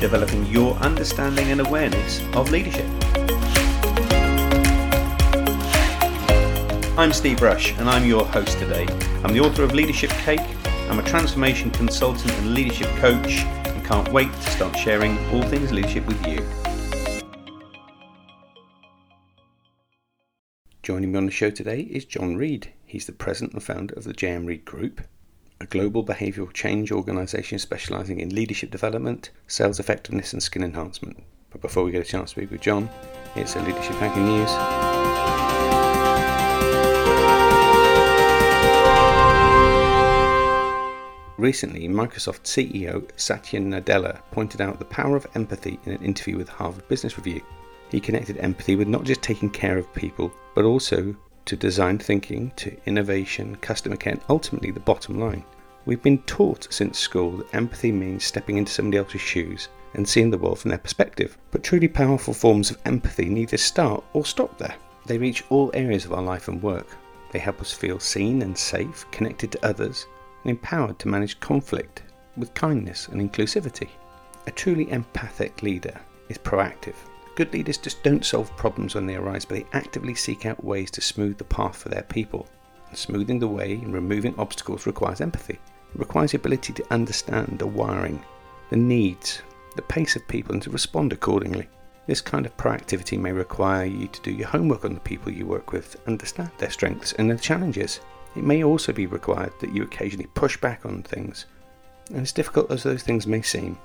developing your understanding and awareness of leadership. I'm Steve Rush, and I'm your host today. I'm the author of Leadership Cake, I'm a transformation consultant and leadership coach, and can't wait to start sharing all things leadership with you. Joining me on the show today is John Reid. He's the president and founder of the JM Reid Group, a global behavioural change organisation specialising in leadership development, sales effectiveness, and skill enhancement. But before we get a chance to speak with John, it's a Leadership Hacking News. Recently, Microsoft CEO Satya Nadella pointed out the power of empathy in an interview with Harvard Business Review. He connected empathy with not just taking care of people, but also to design thinking, to innovation, customer care, and ultimately the bottom line. We've been taught since school that empathy means stepping into somebody else's shoes and seeing the world from their perspective. But truly powerful forms of empathy neither start or stop there. They reach all areas of our life and work. They help us feel seen and safe, connected to others, and empowered to manage conflict with kindness and inclusivity. A truly empathic leader is proactive, Good leaders just don't solve problems when they arise, but they actively seek out ways to smooth the path for their people. And smoothing the way and removing obstacles requires empathy. It requires the ability to understand the wiring, the needs, the pace of people, and to respond accordingly. This kind of proactivity may require you to do your homework on the people you work with, understand their strengths and their challenges. It may also be required that you occasionally push back on things. And as difficult as those things may seem,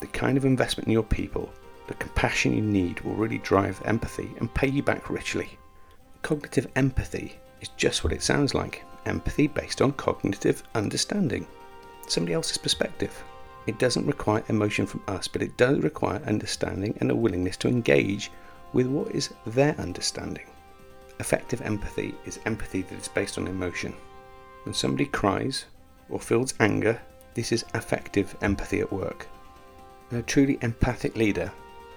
the kind of investment in your people the compassion you need will really drive empathy and pay you back richly. Cognitive empathy is just what it sounds like empathy based on cognitive understanding, somebody else's perspective. It doesn't require emotion from us, but it does require understanding and a willingness to engage with what is their understanding. Affective empathy is empathy that is based on emotion. When somebody cries or feels anger, this is affective empathy at work. And a truly empathic leader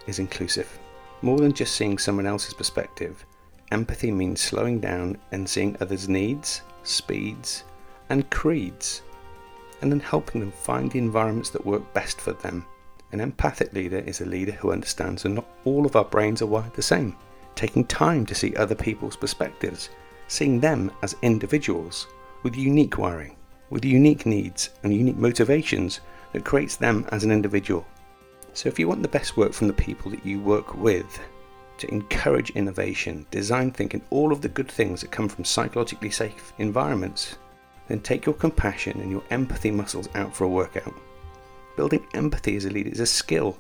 is inclusive. More than just seeing someone else's perspective, empathy means slowing down and seeing others' needs, speeds, and creeds, and then helping them find the environments that work best for them. An empathic leader is a leader who understands that not all of our brains are wired the same, taking time to see other people's perspectives, seeing them as individuals with unique wiring, with unique needs and unique motivations that creates them as an individual so, if you want the best work from the people that you work with, to encourage innovation, design thinking, all of the good things that come from psychologically safe environments, then take your compassion and your empathy muscles out for a workout. Building empathy as a leader is a skill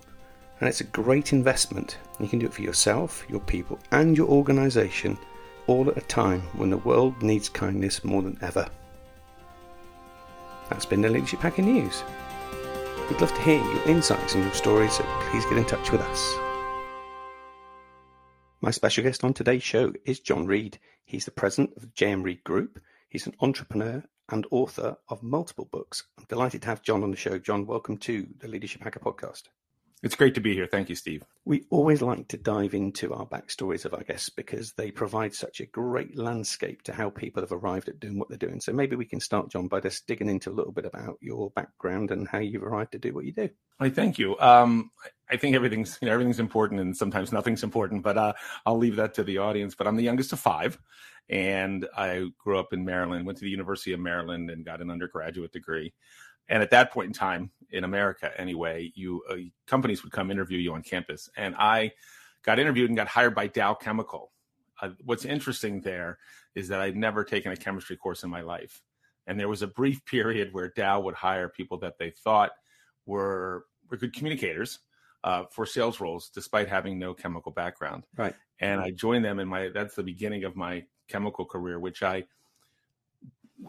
and it's a great investment. You can do it for yourself, your people, and your organization all at a time when the world needs kindness more than ever. That's been the Leadership Hacking News. We'd love to hear your insights and your stories, so please get in touch with us. My special guest on today's show is John Reid. He's the president of the JM Reid Group. He's an entrepreneur and author of multiple books. I'm delighted to have John on the show. John, welcome to the Leadership Hacker podcast. It's great to be here. Thank you, Steve. We always like to dive into our backstories of our guests because they provide such a great landscape to how people have arrived at doing what they're doing. So maybe we can start, John, by just digging into a little bit about your background and how you've arrived to do what you do. I thank you. Um, I think everything's you know everything's important, and sometimes nothing's important. But uh, I'll leave that to the audience. But I'm the youngest of five, and I grew up in Maryland. Went to the University of Maryland and got an undergraduate degree. And at that point in time, in America anyway, you uh, companies would come interview you on campus, and I got interviewed and got hired by Dow Chemical. Uh, what's interesting there is that I'd never taken a chemistry course in my life, and there was a brief period where Dow would hire people that they thought were were good communicators uh, for sales roles, despite having no chemical background. Right. And I joined them in my that's the beginning of my chemical career, which I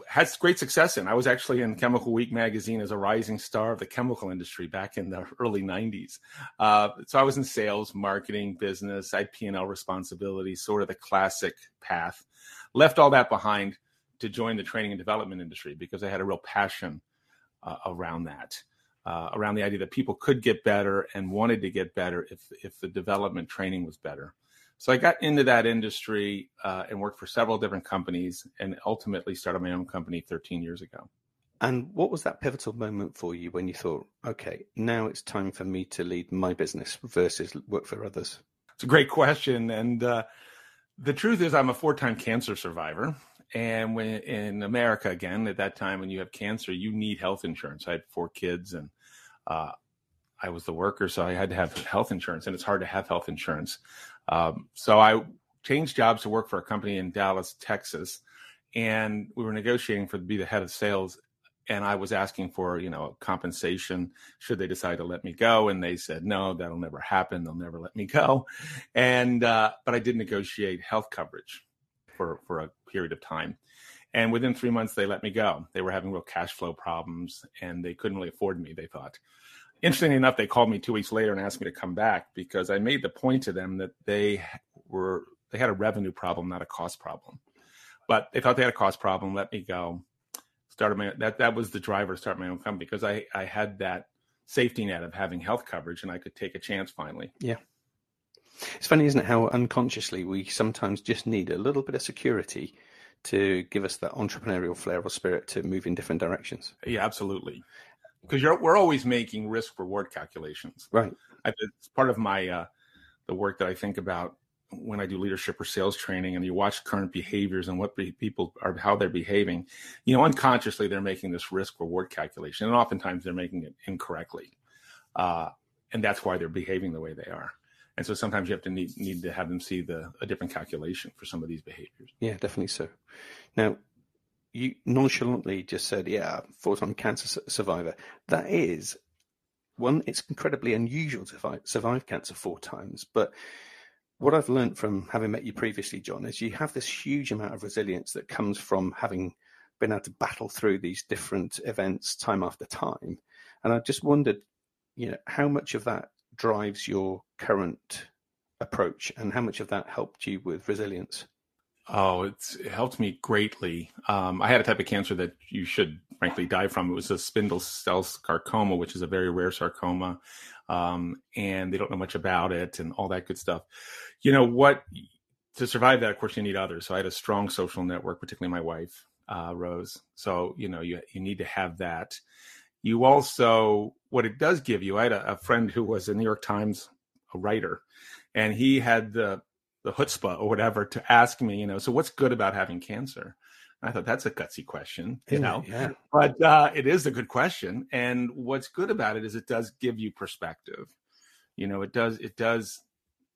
had great success in. I was actually in Chemical Week magazine as a rising star of the chemical industry back in the early '90s. Uh, so I was in sales, marketing, business, I P&L responsibility, sort of the classic path. Left all that behind to join the training and development industry because I had a real passion uh, around that, uh, around the idea that people could get better and wanted to get better if if the development training was better. So I got into that industry uh, and worked for several different companies, and ultimately started my own company 13 years ago. And what was that pivotal moment for you when you thought, okay, now it's time for me to lead my business versus work for others? It's a great question, and uh, the truth is, I'm a four-time cancer survivor. And when in America, again, at that time when you have cancer, you need health insurance. I had four kids, and uh, I was the worker, so I had to have health insurance, and it's hard to have health insurance. Um, so I changed jobs to work for a company in Dallas, Texas, and we were negotiating for to be the head of sales. And I was asking for, you know, compensation should they decide to let me go, and they said no, that'll never happen. They'll never let me go. And uh, but I did negotiate health coverage for for a period of time. And within three months, they let me go. They were having real cash flow problems, and they couldn't really afford me. They thought, interestingly enough, they called me two weeks later and asked me to come back because I made the point to them that they were they had a revenue problem, not a cost problem. But they thought they had a cost problem. Let me go. Started my that that was the driver to start my own company because I I had that safety net of having health coverage and I could take a chance finally. Yeah. It's funny, isn't it, how unconsciously we sometimes just need a little bit of security to give us that entrepreneurial flair or spirit to move in different directions. Yeah, absolutely because we're always making risk reward calculations. Right. I, it's part of my uh, the work that I think about when I do leadership or sales training, and you watch current behaviors and what be, people are how they're behaving. You know, unconsciously they're making this risk reward calculation, and oftentimes they're making it incorrectly, uh, and that's why they're behaving the way they are. And so sometimes you have to need need to have them see the a different calculation for some of these behaviors. Yeah, definitely so. Now, you nonchalantly just said, "Yeah, four-time cancer survivor." That is one. It's incredibly unusual to survive, survive cancer four times. But what I've learned from having met you previously, John, is you have this huge amount of resilience that comes from having been able to battle through these different events time after time. And I just wondered, you know, how much of that drives your current approach, and how much of that helped you with resilience. Oh, it's it helped me greatly. Um, I had a type of cancer that you should frankly die from. It was a spindle cell sarcoma, which is a very rare sarcoma, um, and they don't know much about it and all that good stuff. You know what? To survive that, of course, you need others. So I had a strong social network, particularly my wife, uh, Rose. So you know you you need to have that. You also what it does give you. I had a, a friend who was a New York Times writer, and he had the the chutzpah or whatever to ask me, you know, so what's good about having cancer? I thought that's a gutsy question, you know, yeah. but uh, it is a good question. And what's good about it is it does give you perspective. You know, it does, it does,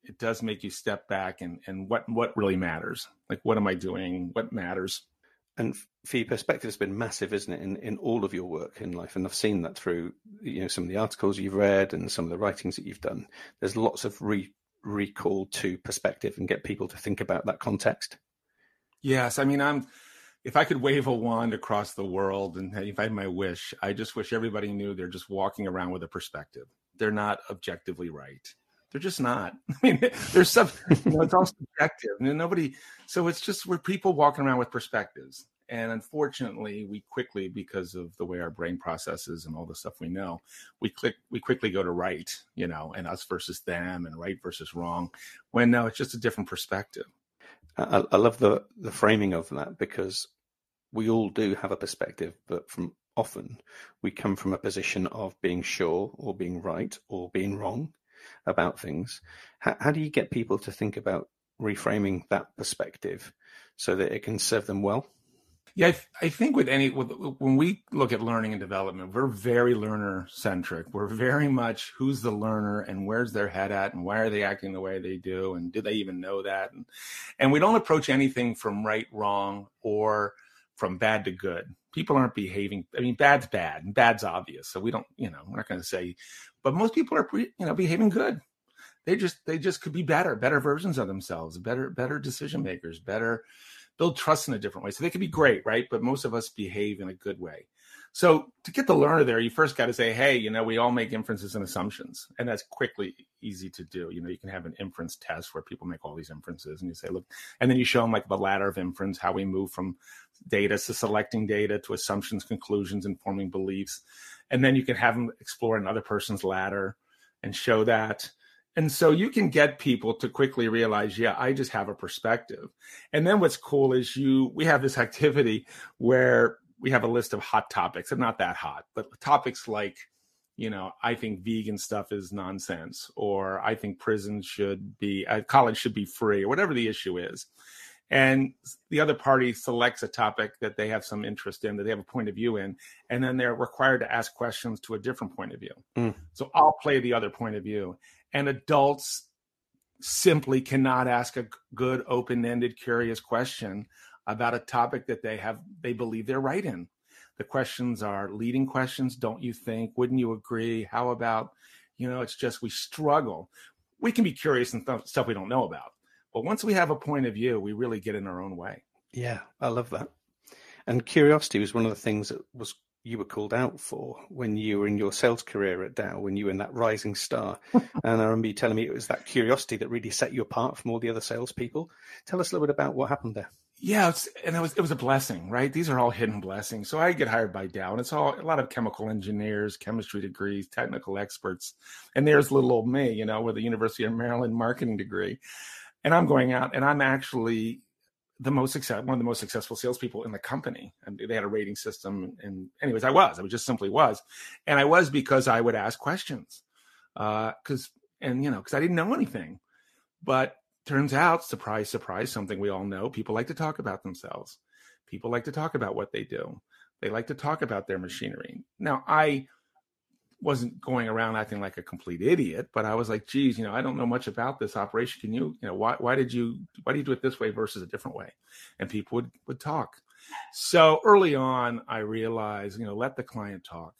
it does make you step back and and what what really matters. Like, what am I doing? What matters? And for your perspective, has been massive, isn't it, in, in all of your work in life? And I've seen that through you know some of the articles you've read and some of the writings that you've done. There's lots of re recall to perspective and get people to think about that context? Yes, I mean, I'm. If I could wave a wand across the world and if I had my wish, I just wish everybody knew they're just walking around with a perspective. They're not objectively right. They're just not. I mean, there's some. You know, it's all subjective, and nobody. So it's just we're people walking around with perspectives. And unfortunately, we quickly, because of the way our brain processes and all the stuff we know, we click we quickly go to right, you know, and us versus them and right versus wrong. When no, it's just a different perspective. I, I love the the framing of that because we all do have a perspective, but from often we come from a position of being sure or being right or being wrong about things. How, how do you get people to think about reframing that perspective so that it can serve them well? Yeah, I, th- I think with any with, when we look at learning and development, we're very learner centric. We're very much who's the learner and where's their head at and why are they acting the way they do and do they even know that? And and we don't approach anything from right, wrong, or from bad to good. People aren't behaving. I mean, bad's bad and bad's obvious. So we don't, you know, we're not going to say, but most people are, you know, behaving good. They just they just could be better, better versions of themselves, better better decision makers, better build trust in a different way. So they can be great, right? But most of us behave in a good way. So to get the learner there, you first got to say, hey, you know, we all make inferences and assumptions, and that's quickly easy to do. You know, you can have an inference test where people make all these inferences, and you say, look, and then you show them like the ladder of inference, how we move from data to selecting data to assumptions, conclusions, and forming beliefs, and then you can have them explore another person's ladder and show that. And so you can get people to quickly realize, yeah, I just have a perspective. And then what's cool is you we have this activity where we have a list of hot topics. and not that hot, but topics like, you know, I think vegan stuff is nonsense, or I think prison should be, uh, college should be free, or whatever the issue is. And the other party selects a topic that they have some interest in, that they have a point of view in, and then they're required to ask questions to a different point of view. Mm. So I'll play the other point of view. And adults simply cannot ask a good, open ended, curious question about a topic that they have they believe they're right in. The questions are leading questions, don't you think? Wouldn't you agree? How about, you know, it's just we struggle. We can be curious and th- stuff we don't know about. But once we have a point of view, we really get in our own way. Yeah, I love that. And curiosity was one of the things that was you were called out for when you were in your sales career at Dow, when you were in that rising star. and I remember you telling me it was that curiosity that really set you apart from all the other salespeople. Tell us a little bit about what happened there yeah, and it was it was a blessing, right? These are all hidden blessings. So I get hired by Dow, and it's all a lot of chemical engineers, chemistry degrees, technical experts, and there's little old me, you know, with a University of Maryland marketing degree, and I'm going out, and I'm actually the most success, one of the most successful salespeople in the company. And they had a rating system, and anyways, I was, I was just simply was, and I was because I would ask questions, Uh because uh, and you know, because I didn't know anything, but turns out, surprise, surprise, something we all know people like to talk about themselves. People like to talk about what they do. They like to talk about their machinery. Now, I wasn't going around acting like a complete idiot, but I was like, geez, you know, I don't know much about this operation. Can you, you know, why, why did you, why do you do it this way versus a different way? And people would, would talk. So early on, I realized, you know, let the client talk.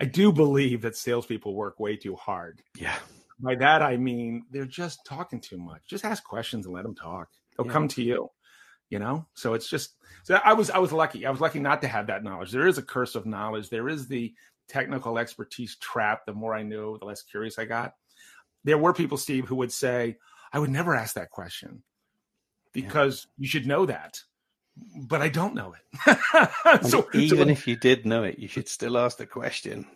I do believe that salespeople work way too hard. Yeah by that I mean they're just talking too much. Just ask questions and let them talk. They'll yeah. come to you. You know, so it's just so I was I was lucky. I was lucky not to have that knowledge. There is a curse of knowledge. There is the technical expertise trap. The more I knew, the less curious I got. There were people, Steve, who would say, "I would never ask that question because yeah. you should know that." But I don't know it. so even so, if you did know it, you should still ask the question.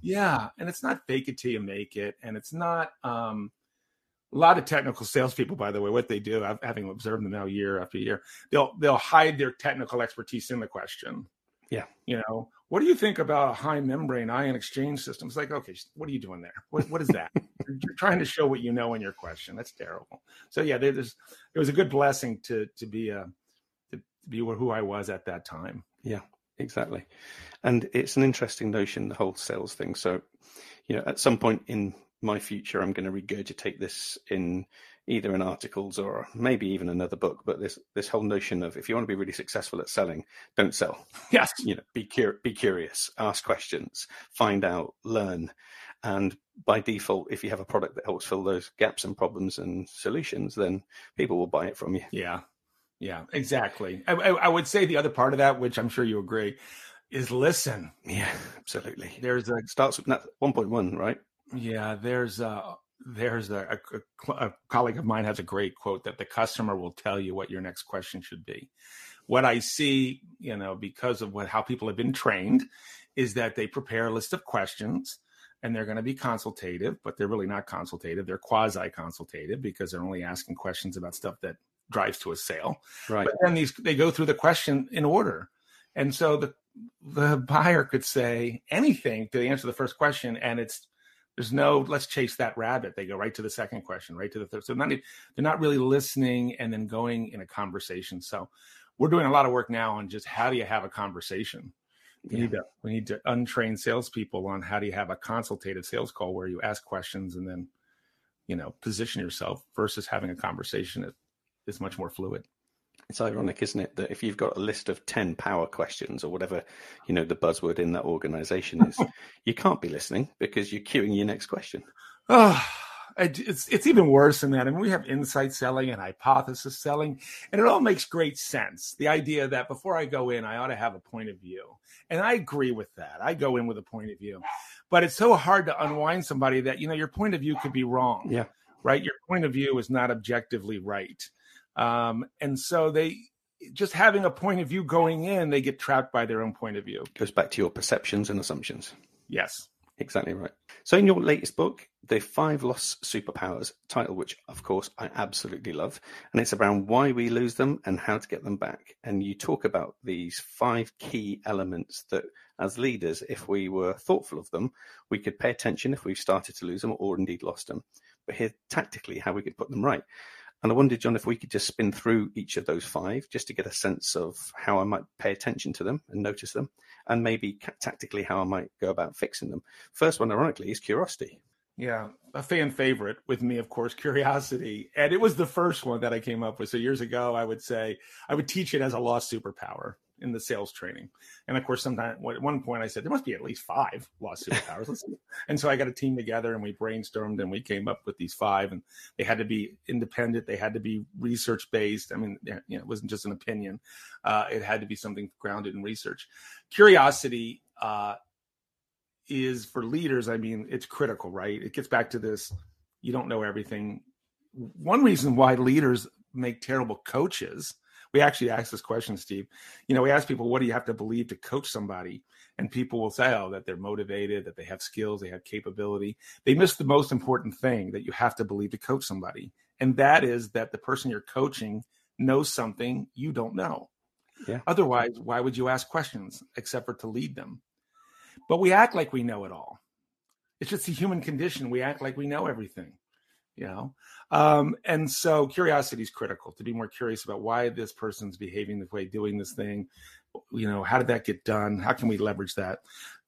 Yeah, and it's not fake it till you make it, and it's not um, a lot of technical salespeople. By the way, what they do, I've, having observed them now year after year, they'll they'll hide their technical expertise in the question. Yeah, you know, what do you think about a high membrane ion exchange system? It's like, okay, what are you doing there? What what is that? You're trying to show what you know in your question. That's terrible. So yeah, there's it was a good blessing to to be uh, a to be who I was at that time. Yeah exactly. And it's an interesting notion, the whole sales thing. So, you know, at some point in my future, I'm going to regurgitate this in either in articles or maybe even another book. But this this whole notion of if you want to be really successful at selling, don't sell. Yes, you know, be cur- be curious, ask questions, find out, learn, and by default, if you have a product that helps fill those gaps and problems and solutions, then people will buy it from you. Yeah, yeah, exactly. I, I, would say the other part of that, which I'm sure you agree, is listen. Yeah, absolutely. There's a starts with 1.1, right? Yeah, there's a there's a, a, a colleague of mine has a great quote that the customer will tell you what your next question should be. What I see, you know, because of what how people have been trained, is that they prepare a list of questions and they're going to be consultative, but they're really not consultative. They're quasi consultative because they're only asking questions about stuff that drives to a sale. Right. But then these they go through the question in order. And so the the buyer could say anything to answer the first question and it's there's no let's chase that rabbit. They go right to the second question, right to the third. So not, they're not really listening and then going in a conversation. So we're doing a lot of work now on just how do you have a conversation. We yeah. need to we need to untrain salespeople on how do you have a consultative sales call where you ask questions and then you know position yourself versus having a conversation is much more fluid. It's ironic, isn't it, that if you've got a list of 10 power questions or whatever, you know, the buzzword in that organization is, you can't be listening because you're queuing your next question. Oh, it's it's even worse than that. I mean, we have insight selling and hypothesis selling, and it all makes great sense. The idea that before I go in, I ought to have a point of view, and I agree with that. I go in with a point of view, but it's so hard to unwind somebody that you know your point of view could be wrong. Yeah, right. Your point of view is not objectively right, um, and so they just having a point of view going in, they get trapped by their own point of view. Goes back to your perceptions and assumptions. Yes. Exactly right. So, in your latest book, The Five Lost Superpowers, title which, of course, I absolutely love, and it's around why we lose them and how to get them back. And you talk about these five key elements that, as leaders, if we were thoughtful of them, we could pay attention if we've started to lose them or indeed lost them. But here, tactically, how we could put them right. And I wondered, John, if we could just spin through each of those five just to get a sense of how I might pay attention to them and notice them, and maybe tactically how I might go about fixing them. First one, ironically, is curiosity. Yeah, a fan favorite with me, of course, curiosity. And it was the first one that I came up with. So years ago, I would say I would teach it as a lost superpower in the sales training. And of course, sometimes at one point I said, there must be at least five lost superpowers. and so I got a team together and we brainstormed and we came up with these five and they had to be independent. They had to be research based. I mean, you know, it wasn't just an opinion. Uh, it had to be something grounded in research. Curiosity, uh, is for leaders, I mean, it's critical, right? It gets back to this you don't know everything. One reason why leaders make terrible coaches we actually ask this question, Steve. You know, we ask people, what do you have to believe to coach somebody? And people will say, oh, that they're motivated, that they have skills, they have capability. They miss the most important thing that you have to believe to coach somebody. And that is that the person you're coaching knows something you don't know. Yeah. Otherwise, why would you ask questions except for to lead them? But we act like we know it all. It's just the human condition. We act like we know everything you know? Um, and so curiosity is critical to be more curious about why this person's behaving the way doing this thing. You know how did that get done? How can we leverage that?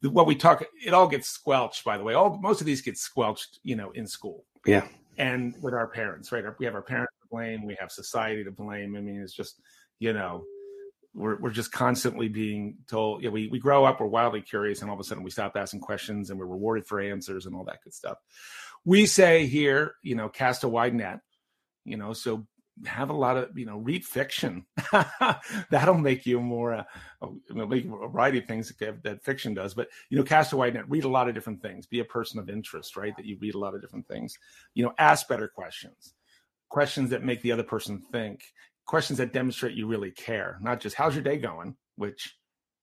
What we talk it all gets squelched by the way. All most of these get squelched you know in school. Yeah. And with our parents right? We have our parents to blame. We have society to blame. I mean it's just you know we're, we're just constantly being told you know, we, we grow up we're wildly curious and all of a sudden we stop asking questions and we're rewarded for answers and all that good stuff we say here, you know, cast a wide net, you know, so have a lot of, you know, read fiction. That'll make you more, uh, make a variety of things that, that fiction does. But, you know, cast a wide net, read a lot of different things, be a person of interest, right? That you read a lot of different things, you know, ask better questions, questions that make the other person think, questions that demonstrate you really care, not just how's your day going, which,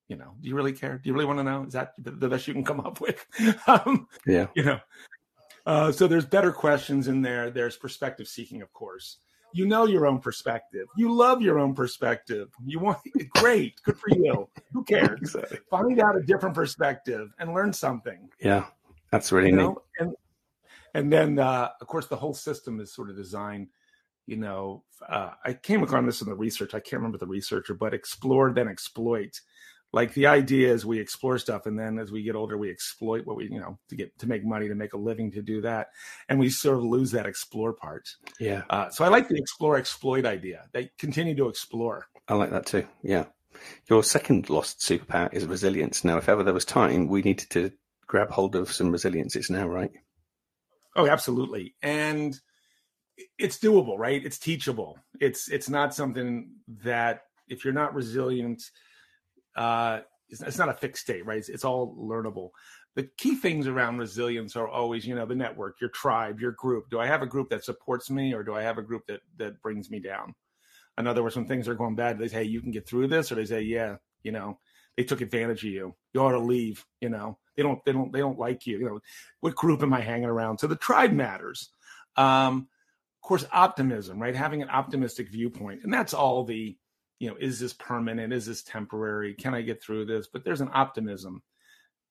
you know, do you really care? Do you really want to know? Is that the best you can come up with? um, yeah. You know, uh, so there's better questions in there. There's perspective seeking, of course. You know your own perspective. You love your own perspective. You want great, good for you. Who cares? Exactly. Find out a different perspective and learn something. Yeah, that's really you neat. And and then uh, of course the whole system is sort of designed. You know, uh, I came across this in the research. I can't remember the researcher, but explore then exploit like the idea is we explore stuff and then as we get older we exploit what we you know to get to make money to make a living to do that and we sort of lose that explore part. Yeah. Uh, so i like the explore exploit idea. They continue to explore. I like that too. Yeah. Your second lost superpower is resilience. Now if ever there was time we needed to grab hold of some resilience. It's now right? Oh absolutely. And it's doable right? It's teachable. It's it's not something that if you're not resilient uh, it's, it's, not a fixed state, right? It's, it's all learnable. The key things around resilience are always, you know, the network, your tribe, your group. Do I have a group that supports me, or do I have a group that that brings me down? In other words, when things are going bad, they say, "Hey, you can get through this," or they say, "Yeah, you know, they took advantage of you. You ought to leave." You know, they don't, they don't, they don't like you. You know, what group am I hanging around? So the tribe matters. Um, of course, optimism, right? Having an optimistic viewpoint, and that's all the you know, is this permanent? Is this temporary? Can I get through this? But there's an optimism.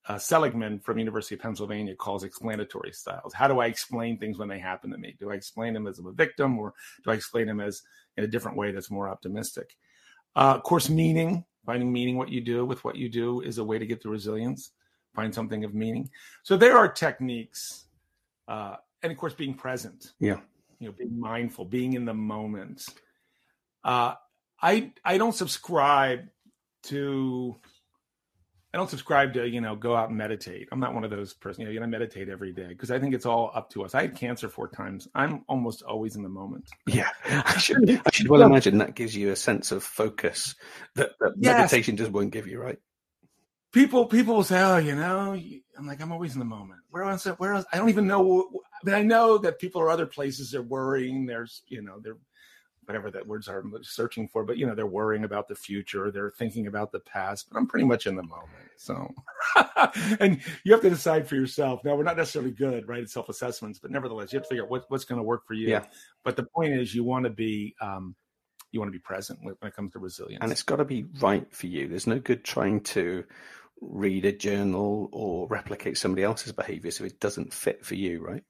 Uh, Seligman from University of Pennsylvania calls explanatory styles. How do I explain things when they happen to me? Do I explain them as a victim, or do I explain them as in a different way that's more optimistic? Uh, of course, meaning finding meaning what you do with what you do is a way to get the resilience. Find something of meaning. So there are techniques, uh, and of course, being present. Yeah, you know, being mindful, being in the moment. Uh, I I don't subscribe to I don't subscribe to you know go out and meditate. I'm not one of those person. You know, I meditate every day because I think it's all up to us. I had cancer four times. I'm almost always in the moment. Yeah, I should I should well imagine that gives you a sense of focus that, that yes. meditation just won't give you, right? People people will say, oh, you know, I'm like I'm always in the moment. Where else? Where else? I don't even know. I mean, I know that people are other places. They're worrying. There's you know they're whatever that words are I'm searching for, but you know, they're worrying about the future, they're thinking about the past, but I'm pretty much in the moment. So, and you have to decide for yourself. Now, we're not necessarily good, right, at self assessments, but nevertheless, you have to figure out what, what's going to work for you. Yeah. But the point is, you want to be, um, you want to be present when it comes to resilience. And it's got to be right for you. There's no good trying to read a journal or replicate somebody else's behavior so it doesn't fit for you, right?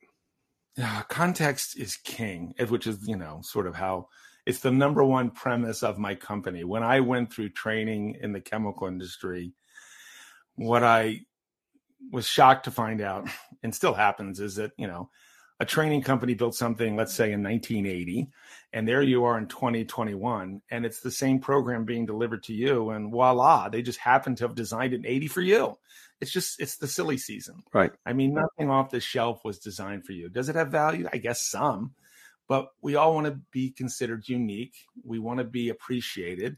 Yeah, context is king, which is, you know, sort of how it's the number one premise of my company. When I went through training in the chemical industry, what I was shocked to find out, and still happens, is that, you know, a training company built something, let's say in 1980, and there you are in 2021, and it's the same program being delivered to you, and voila, they just happen to have designed it in 80 for you. It's just, it's the silly season. Right. I mean, nothing off the shelf was designed for you. Does it have value? I guess some but we all want to be considered unique. We want to be appreciated.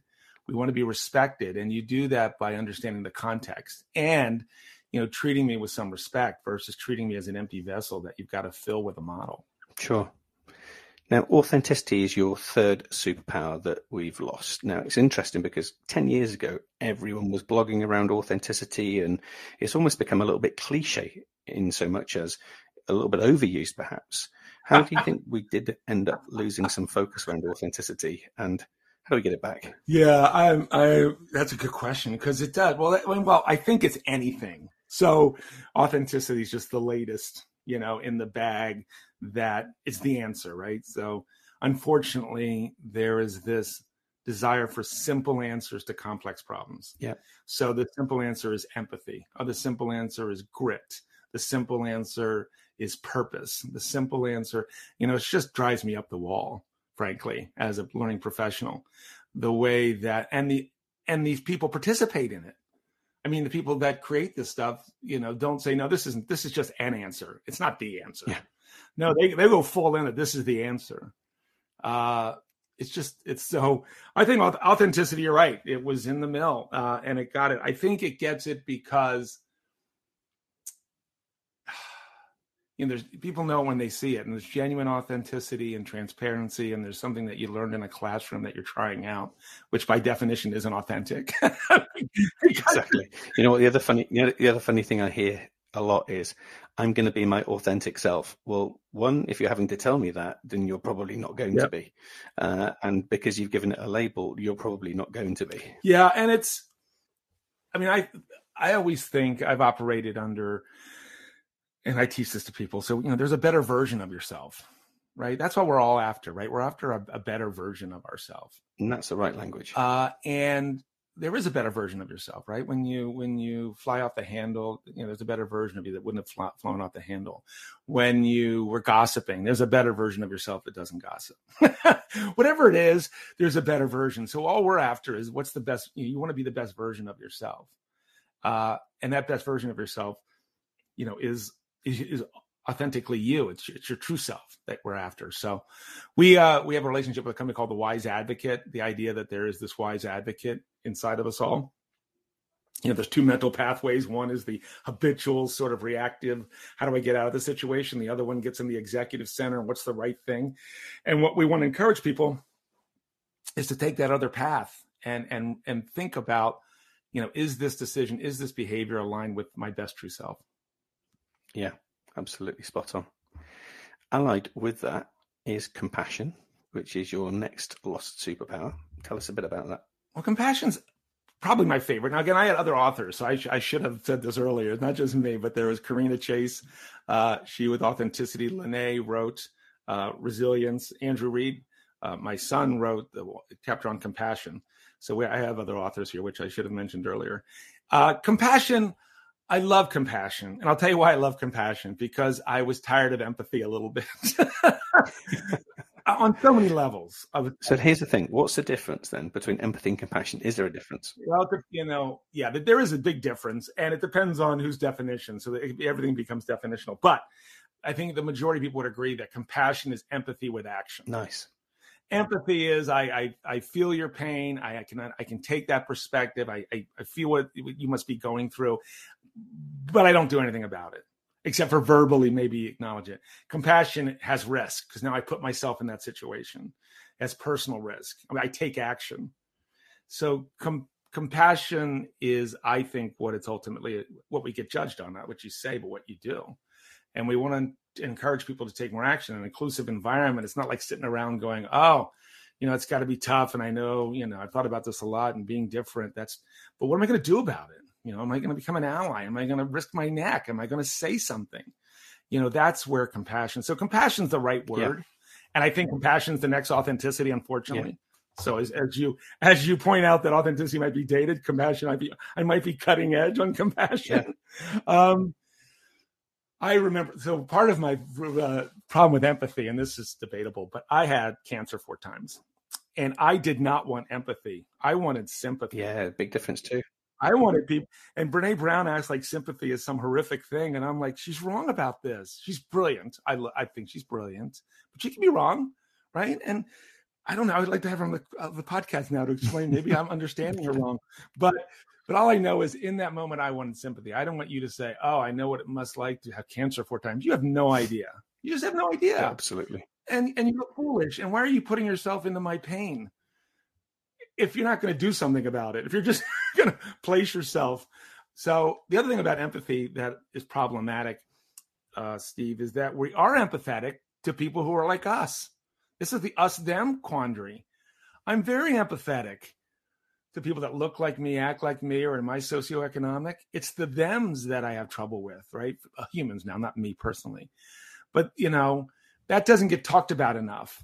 We want to be respected. And you do that by understanding the context and, you know, treating me with some respect versus treating me as an empty vessel that you've got to fill with a model. Sure. Now, authenticity is your third superpower that we've lost. Now, it's interesting because 10 years ago, everyone was blogging around authenticity, and it's almost become a little bit cliche in so much as a little bit overused, perhaps. How do you think we did end up losing some focus around authenticity, and how do we get it back? Yeah, I, I that's a good question because it does. Well, well, I think it's anything. So authenticity is just the latest, you know, in the bag that is the answer, right? So unfortunately, there is this desire for simple answers to complex problems. Yeah. So the simple answer is empathy. Or the simple answer is grit. The simple answer is purpose. The simple answer, you know, it just drives me up the wall, frankly, as a learning professional. The way that and the and these people participate in it. I mean, the people that create this stuff, you know, don't say, no, this isn't this is just an answer. It's not the answer. Yeah. No, they they go full in that This is the answer. Uh it's just it's so i think authenticity you're right it was in the mill uh, and it got it i think it gets it because you know, there's people know when they see it, and there's genuine authenticity and transparency, and there's something that you learned in a classroom that you're trying out, which by definition isn't authentic. exactly. You know what? The other funny, the other funny thing I hear a lot is, "I'm going to be my authentic self." Well, one, if you're having to tell me that, then you're probably not going yep. to be, uh, and because you've given it a label, you're probably not going to be. Yeah, and it's, I mean, I I always think I've operated under and I teach this to people. So, you know, there's a better version of yourself, right? That's what we're all after, right? We're after a, a better version of ourselves. And that's the right language. Uh, and there is a better version of yourself, right? When you when you fly off the handle, you know, there's a better version of you that wouldn't have flown off the handle. When you were gossiping, there's a better version of yourself that doesn't gossip. Whatever it is, there's a better version. So all we're after is what's the best. You, know, you want to be the best version of yourself, uh, and that best version of yourself, you know, is is, is authentically you. It's, it's your true self that we're after. So we uh, we have a relationship with a company called the Wise Advocate. The idea that there is this wise advocate inside of us all. You know, there's two mental pathways. One is the habitual, sort of reactive. How do I get out of the situation? The other one gets in the executive center. What's the right thing? And what we want to encourage people is to take that other path and and and think about, you know, is this decision, is this behavior aligned with my best true self? Yeah, absolutely spot on. Allied with that is compassion, which is your next lost superpower. Tell us a bit about that. Well, compassion's probably my favorite. Now, again, I had other authors, so I, sh- I should have said this earlier. Not just me, but there was Karina Chase. Uh, she, with authenticity, Lene wrote uh, resilience. Andrew Reid, uh, my son, wrote the chapter on compassion. So we, I have other authors here, which I should have mentioned earlier. Uh, compassion I love compassion. And I'll tell you why I love compassion because I was tired of empathy a little bit. on so many levels. Of, so here's the thing: what's the difference then between empathy and compassion? Is there a difference? Well, you know, yeah, there is a big difference, and it depends on whose definition. So everything becomes definitional. But I think the majority of people would agree that compassion is empathy with action. Nice. Empathy is I I, I feel your pain. I, I, can I can take that perspective. I, I I feel what you must be going through, but I don't do anything about it except for verbally maybe acknowledge it. Compassion has risk because now I put myself in that situation as personal risk. I mean, I take action. So com- compassion is, I think, what it's ultimately what we get judged on, not what you say, but what you do. And we want to encourage people to take more action. An inclusive environment. It's not like sitting around going, "Oh, you know, it's got to be tough." And I know, you know, I've thought about this a lot and being different. That's, but what am I going to do about it? You know, am I going to become an ally? Am I going to risk my neck? Am I going to say something? You know, that's where compassion. So compassion is the right word. Yeah. And I think compassion is the next authenticity, unfortunately. Yeah. So as, as you as you point out that authenticity might be dated, compassion might be I might be cutting edge on compassion. Yeah. Um, I remember so part of my uh, problem with empathy, and this is debatable, but I had cancer four times, and I did not want empathy. I wanted sympathy. Yeah, big difference too. I wanted people, and Brene Brown acts like sympathy is some horrific thing, and I'm like, she's wrong about this. She's brilliant. I I think she's brilliant, but she can be wrong, right? And I don't know. I would like to have her on the, uh, the podcast now to explain. Maybe I'm understanding her wrong, but but all I know is in that moment I wanted sympathy. I don't want you to say, "Oh, I know what it must like to have cancer four times." You have no idea. You just have no idea. Absolutely. And and you look foolish. And why are you putting yourself into my pain? If you're not going to do something about it, if you're just going to place yourself. So the other thing about empathy that is problematic, uh, Steve, is that we are empathetic to people who are like us. This is the us them quandary. I'm very empathetic to people that look like me, act like me, or in my socioeconomic. It's the thems that I have trouble with, right? Humans now, not me personally. But, you know, that doesn't get talked about enough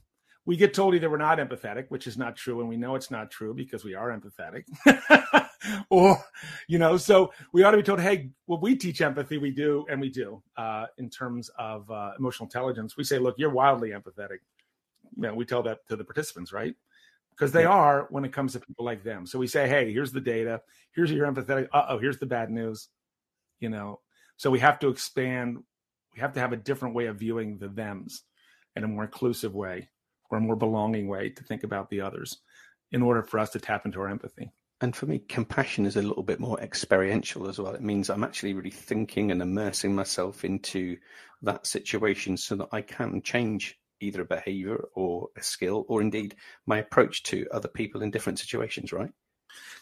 we get told either we're not empathetic, which is not true, and we know it's not true because we are empathetic, or you know, so we ought to be told, hey, well, we teach empathy, we do, and we do uh, in terms of uh, emotional intelligence. We say, look, you're wildly empathetic. You know, we tell that to the participants, right? Because they are when it comes to people like them. So we say, hey, here's the data, here's your empathetic. Uh oh, here's the bad news. You know, so we have to expand. We have to have a different way of viewing the them's in a more inclusive way or a more belonging way to think about the others in order for us to tap into our empathy. And for me, compassion is a little bit more experiential as well. It means I'm actually really thinking and immersing myself into that situation so that I can change either a behavior or a skill or indeed my approach to other people in different situations, right?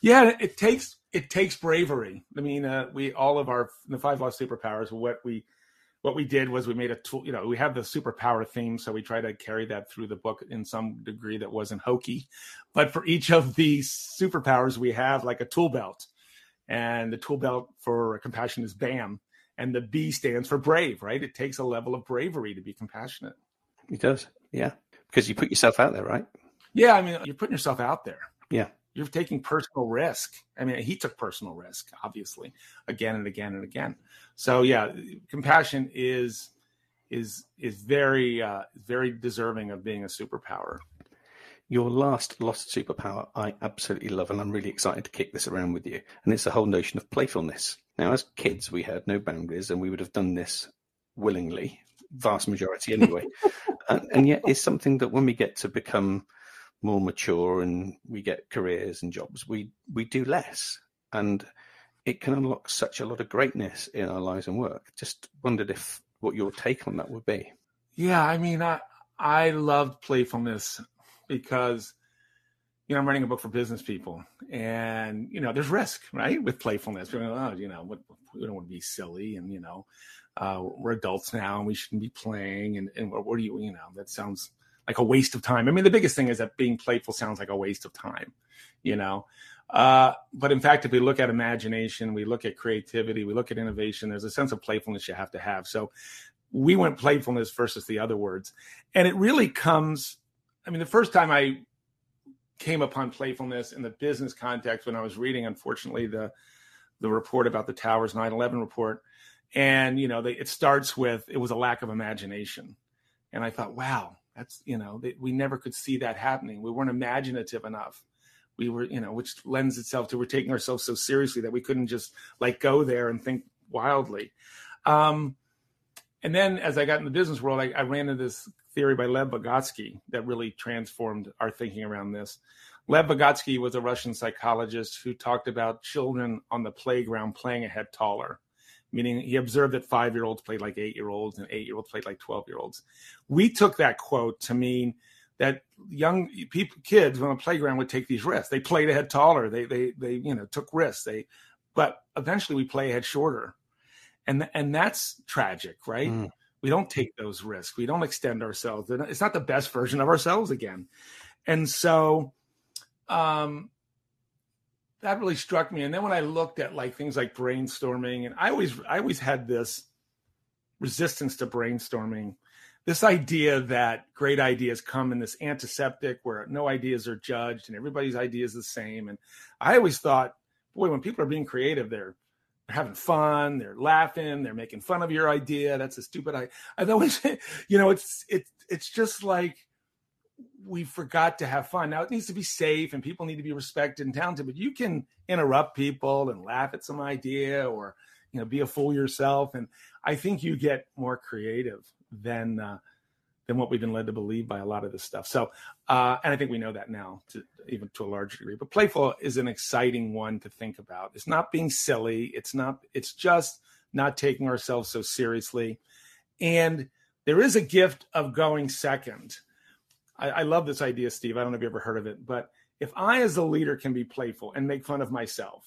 Yeah, it takes it takes bravery. I mean, uh, we all of our the five law superpowers. What we what we did was we made a tool you know we have the superpower theme so we try to carry that through the book in some degree that wasn't hokey. But for each of these superpowers we have like a tool belt. And the tool belt for compassion is bam. And the b stands for brave right? It takes a level of bravery to be compassionate. It does. Yeah. Because you put yourself out there right? Yeah i mean you're putting yourself out there. Yeah you're taking personal risk. I mean, he took personal risk, obviously, again and again and again. So yeah, compassion is is is very uh, very deserving of being a superpower. Your last lost superpower, I absolutely love, and I'm really excited to kick this around with you. And it's the whole notion of playfulness. Now, as kids, we had no boundaries, and we would have done this willingly, vast majority anyway. and, and yet, it's something that when we get to become more mature and we get careers and jobs, we we do less, and it can unlock such a lot of greatness in our lives and work. Just wondered if what your take on that would be. Yeah, I mean, I I loved playfulness because you know I'm writing a book for business people, and you know there's risk, right, with playfulness. We're oh, you know, we don't want to be silly, and you know, uh, we're adults now, and we shouldn't be playing, and and what, what do you, you know, that sounds like a waste of time. I mean, the biggest thing is that being playful sounds like a waste of time, you know. Uh, but in fact, if we look at imagination, we look at creativity, we look at innovation, there's a sense of playfulness you have to have. So we went playfulness versus the other words. And it really comes, I mean, the first time I came upon playfulness in the business context when I was reading, unfortunately, the the report about the towers 9-11 report. And, you know, they, it starts with it was a lack of imagination. And I thought, wow, That's you know they, we never could see that happening. We weren't imaginative enough. We were you know which lends itself to we're taking ourselves so seriously that we couldn't just like go there and think wildly. Um, and then as I got in the business world, I, I ran into this theory by Lev Vygotsky that really transformed our thinking around this. Lev Vygotsky was a Russian psychologist who talked about children on the playground playing a head taller, meaning he observed that five year olds played like eight year olds and eight year olds played like 12 year olds. We took that quote to mean that young people, kids on the playground would take these risks. They played ahead taller. They, they, they, you know, took risks. They, but eventually we play ahead shorter. And, and that's tragic, right? Mm. We don't take those risks. We don't extend ourselves. It's not the best version of ourselves again. And so, um, that really struck me. And then when I looked at like things like brainstorming, and I always I always had this resistance to brainstorming, this idea that great ideas come in this antiseptic where no ideas are judged and everybody's idea is the same. And I always thought, boy, when people are being creative, they're they're having fun, they're laughing, they're making fun of your idea. That's a stupid idea. I always, you know, it's it's it's just like we forgot to have fun. Now it needs to be safe and people need to be respected and talented, but you can interrupt people and laugh at some idea or you know be a fool yourself. And I think you get more creative than uh, than what we've been led to believe by a lot of this stuff. So, uh, and I think we know that now, to, even to a large degree. But playful is an exciting one to think about. It's not being silly. It's not. It's just not taking ourselves so seriously. And there is a gift of going second I, I love this idea, Steve. I don't know if you ever heard of it, but if I, as a leader, can be playful and make fun of myself,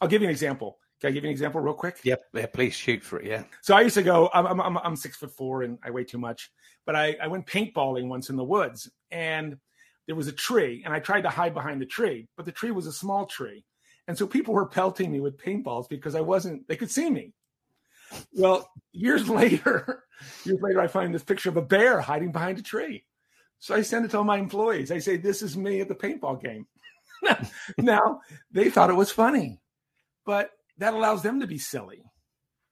I'll give you an example. Can I give you an example real quick? Yep. Yeah, please shoot for it. Yeah. So I used to go, I'm, I'm, I'm six foot four and I weigh too much, but I, I went paintballing once in the woods and there was a tree and I tried to hide behind the tree, but the tree was a small tree. And so people were pelting me with paintballs because I wasn't, they could see me. Well, years later, years later, I find this picture of a bear hiding behind a tree. So I send it to all my employees. I say, This is me at the paintball game. now, they thought it was funny, but that allows them to be silly.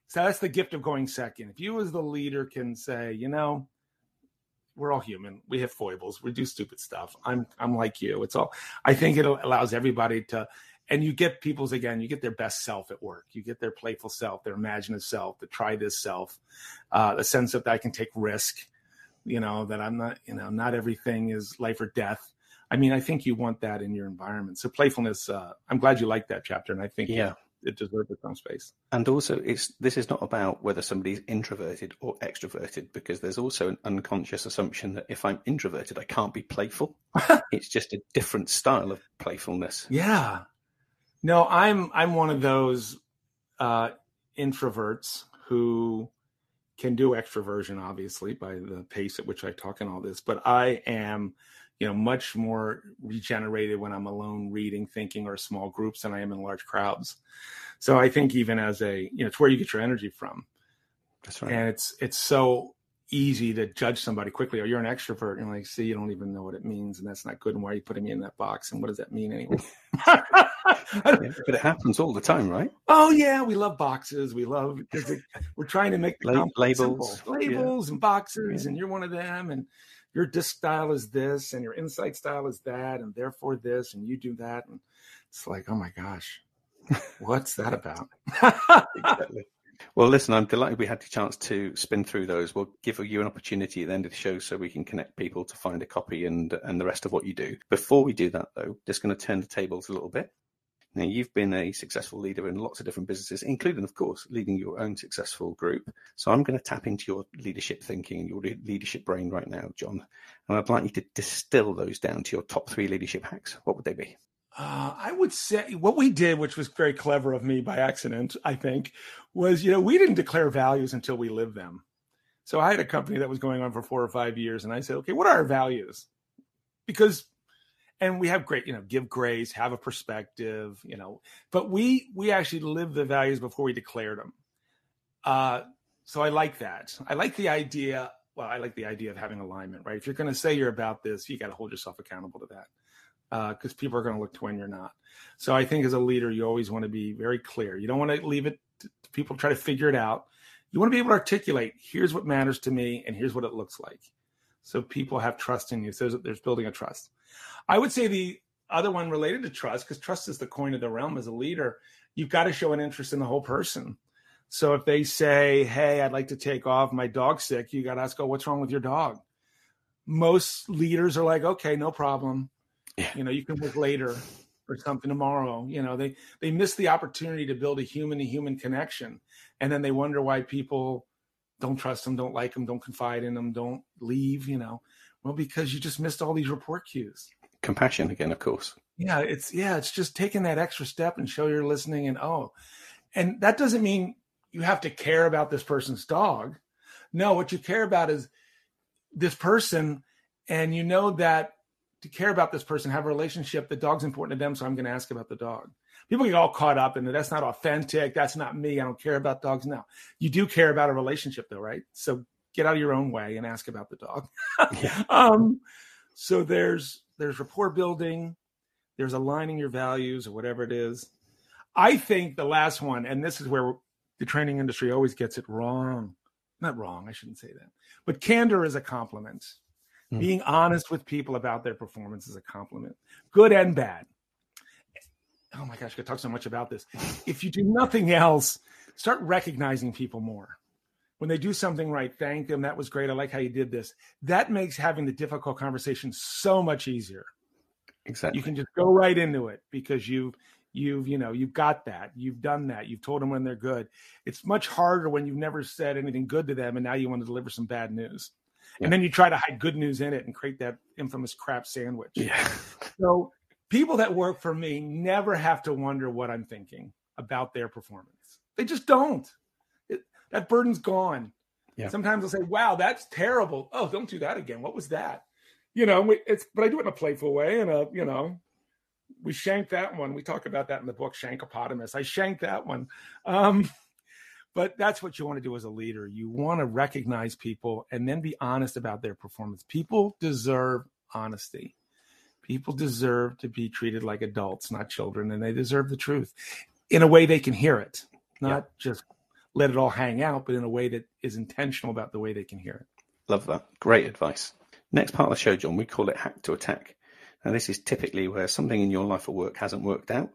So that's the gift of going second. If you, as the leader, can say, you know, we're all human. We have foibles. We do stupid stuff. I'm I'm like you. It's all. I think it allows everybody to, and you get people's again. You get their best self at work. You get their playful self, their imaginative self, the try this self, uh, the sense that I can take risk you know that i'm not you know not everything is life or death. I mean i think you want that in your environment. So playfulness uh, i'm glad you like that chapter and i think yeah. it deserves its own space. And also it's this is not about whether somebody's introverted or extroverted because there's also an unconscious assumption that if i'm introverted i can't be playful. It's just a different style of playfulness. Yeah. No i'm i'm one of those uh introverts who can do extroversion, obviously, by the pace at which I talk and all this. But I am, you know, much more regenerated when I'm alone reading, thinking, or small groups than I am in large crowds. So I think even as a, you know, it's where you get your energy from. That's right. And it's it's so easy to judge somebody quickly. Oh, you're an extrovert. And like, see, you don't even know what it means, and that's not good. And why are you putting me in that box? And what does that mean anyway? but it happens all the time, right? Oh yeah, we love boxes. We love because we're trying to make the labels, simple. labels, yeah. and boxes, yeah. and you're one of them, and your DISC style is this, and your insight style is that, and therefore this, and you do that, and it's like, oh my gosh, what's that about? exactly. Well, listen, I'm delighted we had the chance to spin through those. We'll give you an opportunity at the end of the show so we can connect people to find a copy and and the rest of what you do. Before we do that, though, just going to turn the tables a little bit. Now, you've been a successful leader in lots of different businesses, including, of course, leading your own successful group. So I'm going to tap into your leadership thinking and your leadership brain right now, John. And I'd like you to distill those down to your top three leadership hacks. What would they be? Uh, I would say what we did, which was very clever of me by accident, I think, was you know we didn't declare values until we lived them. So I had a company that was going on for four or five years, and I said, okay, what are our values? Because, and we have great, you know, give grace, have a perspective, you know, but we we actually live the values before we declared them. Uh, so I like that. I like the idea. Well, I like the idea of having alignment, right? If you're going to say you're about this, you got to hold yourself accountable to that because uh, people are going to look to when you're not. So I think as a leader, you always want to be very clear. You don't want to leave it to people try to figure it out. You want to be able to articulate, here's what matters to me and here's what it looks like. So people have trust in you. So there's, there's building a trust. I would say the other one related to trust, because trust is the coin of the realm as a leader, you've got to show an interest in the whole person. So if they say, Hey, I'd like to take off, my dog's sick, you got to ask, Oh, what's wrong with your dog? Most leaders are like, Okay, no problem. Yeah. You know, you can work later or something tomorrow. You know, they they miss the opportunity to build a human to human connection. And then they wonder why people don't trust them, don't like them, don't confide in them, don't leave, you know. Well, because you just missed all these report cues. Compassion again, of course. Yeah, it's yeah, it's just taking that extra step and show you're listening and oh. And that doesn't mean you have to care about this person's dog. No, what you care about is this person and you know that to care about this person, have a relationship, the dog's important to them, so I'm going to ask about the dog people get all caught up in it. That's not authentic. That's not me. I don't care about dogs now. You do care about a relationship though, right? So get out of your own way and ask about the dog. yeah. um, so there's there's rapport building, there's aligning your values or whatever it is. I think the last one, and this is where the training industry always gets it wrong. Not wrong, I shouldn't say that. But candor is a compliment. Mm. Being honest with people about their performance is a compliment, good and bad oh my gosh, I could talk so much about this. If you do nothing else, start recognizing people more. When they do something right, thank them. That was great. I like how you did this. That makes having the difficult conversation so much easier. Exactly. You can just go right into it because you've you've you know you've got that you've done that you've told them when they're good it's much harder when you've never said anything good to them and now you want to deliver some bad news yeah. and then you try to hide good news in it and create that infamous crap sandwich yeah so people that work for me never have to wonder what I'm thinking about their performance. They just don't. It, that burden's gone. Yeah. Sometimes they'll say, "Wow, that's terrible." Oh, don't do that again. What was that? You know, it's but I do it in a playful way, and a you know, we shanked that one. We talk about that in the book Shankopotamus. I shanked that one. Um, but that's what you want to do as a leader. You want to recognize people and then be honest about their performance. People deserve honesty. People deserve to be treated like adults, not children, and they deserve the truth in a way they can hear it, not yeah. just let it all hang out, but in a way that is intentional about the way they can hear it. Love that. Great advice. Next part of the show, John, we call it hack to attack. Now, this is typically where something in your life or work hasn't worked out,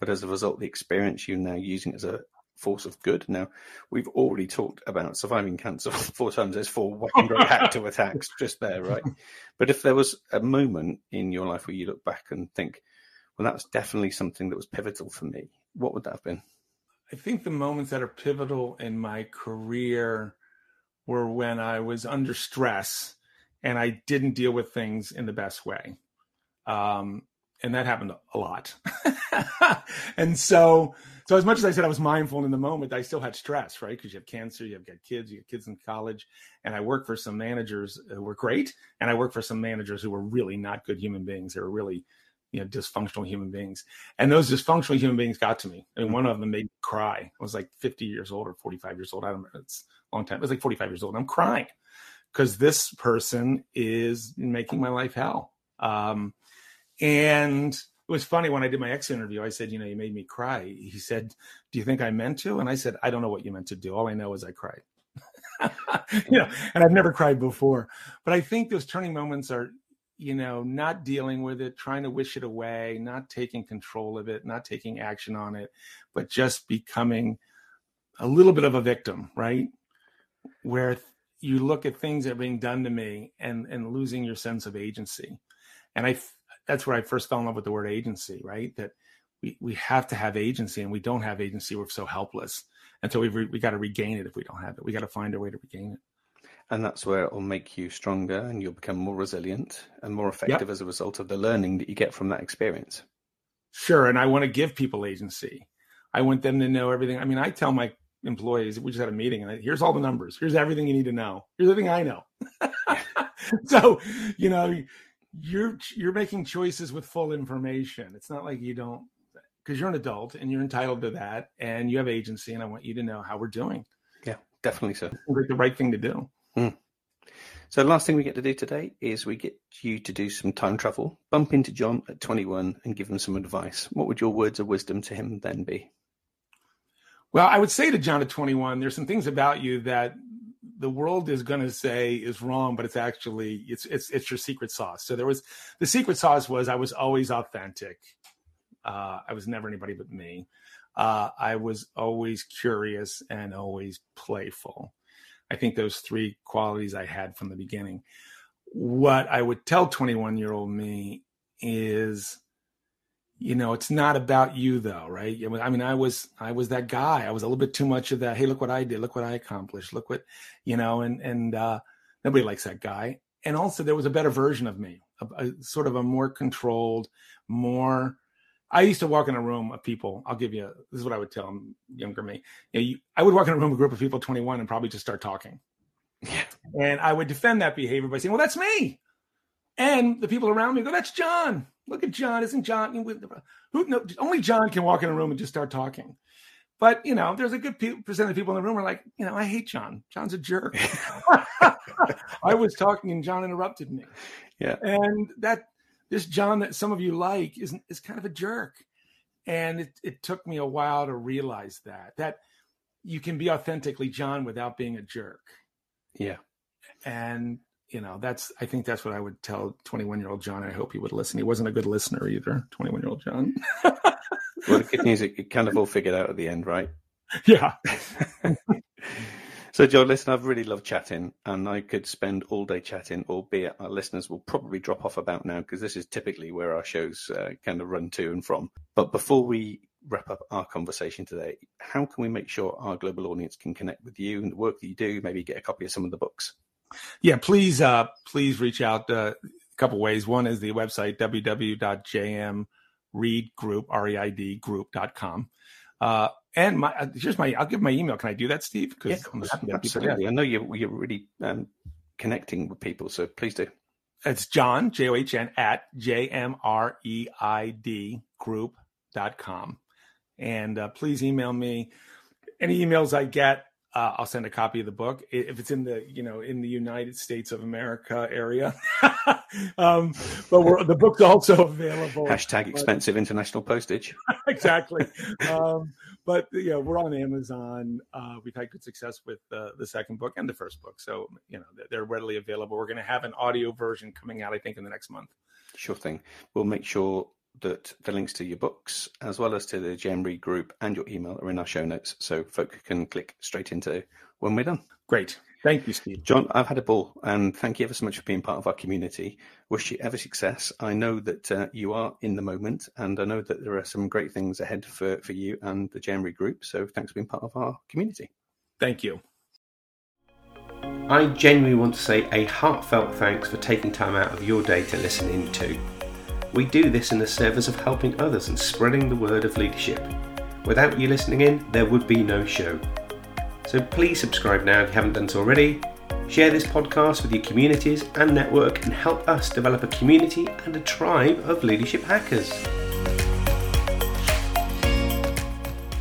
but as a result, the experience you're now using as a force of good. Now, we've already talked about surviving cancer four times. There's four whacking great to attacks just there, right? But if there was a moment in your life where you look back and think, well, that's definitely something that was pivotal for me, what would that have been? I think the moments that are pivotal in my career were when I was under stress and I didn't deal with things in the best way. Um, and that happened a lot. and so, so as much as I said I was mindful in the moment, I still had stress, right? Because you have cancer, you have got kids, you have kids in college, and I work for some managers who were great, and I work for some managers who were really not good human beings. They were really, you know, dysfunctional human beings, and those dysfunctional human beings got to me. I mean, one of them made me cry. I was like 50 years old or 45 years old. I don't know. It's a long time. It was like 45 years old. I'm crying because this person is making my life hell. Um, and was funny when I did my ex interview. I said, you know, you made me cry. He said, do you think I meant to? And I said, I don't know what you meant to do. All I know is I cried. you know, and I've never cried before. But I think those turning moments are, you know, not dealing with it, trying to wish it away, not taking control of it, not taking action on it, but just becoming a little bit of a victim, right? Where you look at things that are being done to me and and losing your sense of agency. And I that's where I first fell in love with the word agency, right? That we, we have to have agency and we don't have agency. We're so helpless. And so we've re- we got to regain it if we don't have it. We got to find a way to regain it. And that's where it will make you stronger and you'll become more resilient and more effective yep. as a result of the learning that you get from that experience. Sure. And I want to give people agency. I want them to know everything. I mean, I tell my employees, we just had a meeting and I, here's all the numbers. Here's everything you need to know. Here's everything I know. so, you know, you're you're making choices with full information. It's not like you don't because you're an adult and you're entitled to that and you have agency and I want you to know how we're doing. Yeah, definitely so. Like the right thing to do. Mm. So the last thing we get to do today is we get you to do some time travel, bump into John at 21 and give him some advice. What would your words of wisdom to him then be? Well, I would say to John at 21, there's some things about you that the world is going to say is wrong, but it's actually it's it's it's your secret sauce. So there was the secret sauce was I was always authentic. Uh, I was never anybody but me. Uh, I was always curious and always playful. I think those three qualities I had from the beginning. What I would tell 21 year old me is you know it's not about you though right? I mean i was i was that guy. I was a little bit too much of that hey look what i did. Look what i accomplished. Look what you know and and uh nobody likes that guy. And also there was a better version of me a, a sort of a more controlled more i used to walk in a room of people. I'll give you this is what i would tell them younger me. You know, you, i would walk in a room a group of people 21 and probably just start talking. Yeah. and i would defend that behavior by saying well that's me and the people around me go that's john Look at John. Isn't John? Who? No, only John can walk in a room and just start talking. But you know, there's a good percent of people in the room are like, you know, I hate John. John's a jerk. I was talking and John interrupted me. Yeah, and that this John that some of you like is is kind of a jerk. And it, it took me a while to realize that that you can be authentically John without being a jerk. Yeah. And you know, that's I think that's what I would tell 21 year old John. I hope he would listen. He wasn't a good listener either. 21 year old John. well, the good news it kind of all figured out at the end, right? Yeah. so, John, listen, I've really loved chatting, and I could spend all day chatting. Albeit our listeners will probably drop off about now because this is typically where our shows uh, kind of run to and from. But before we wrap up our conversation today, how can we make sure our global audience can connect with you and the work that you do? Maybe get a copy of some of the books yeah, please, uh, please reach out uh, a couple ways. One is the website www.jmreidgroup, R-E-I-D group.com. Uh, and my, uh, here's my, I'll give my email. Can I do that, Steve? Yeah, absolutely. I know you're, you're really um, connecting with people, so please do. It's John, J O H N, at J M R E I D group.com. And uh, please email me. Any emails I get, uh, I'll send a copy of the book if it's in the you know in the United States of America area. um, but the book's also available. Hashtag expensive international postage. exactly. Um, but you know we're on Amazon. Uh, we've had good success with uh, the second book and the first book, so you know they're readily available. We're going to have an audio version coming out, I think, in the next month. Sure thing. We'll make sure that the links to your books, as well as to the JM Reid group and your email, are in our show notes, so folk can click straight into when we're done. Great. Thank you, Steve. John, I've had a ball, and thank you ever so much for being part of our community. Wish you ever success. I know that uh, you are in the moment, and I know that there are some great things ahead for, for you and the JM Reid group. So thanks for being part of our community. Thank you. I genuinely want to say a heartfelt thanks for taking time out of your day to listen in to. We do this in the service of helping others and spreading the word of leadership. Without you listening in, there would be no show. So please subscribe now if you haven't done so already. Share this podcast with your communities and network and help us develop a community and a tribe of leadership hackers.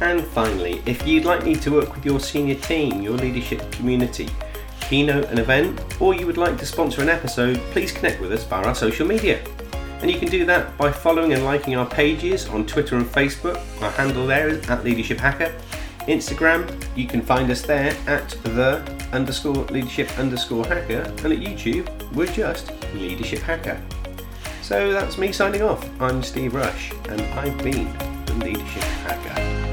And finally, if you'd like me to work with your senior team, your leadership community, keynote an event, or you would like to sponsor an episode, please connect with us via our social media. And you can do that by following and liking our pages on Twitter and Facebook. Our handle there is at Leadership Hacker. Instagram, you can find us there at the underscore leadership underscore hacker. And at YouTube, we're just Leadership Hacker. So that's me signing off. I'm Steve Rush, and I've been the Leadership Hacker.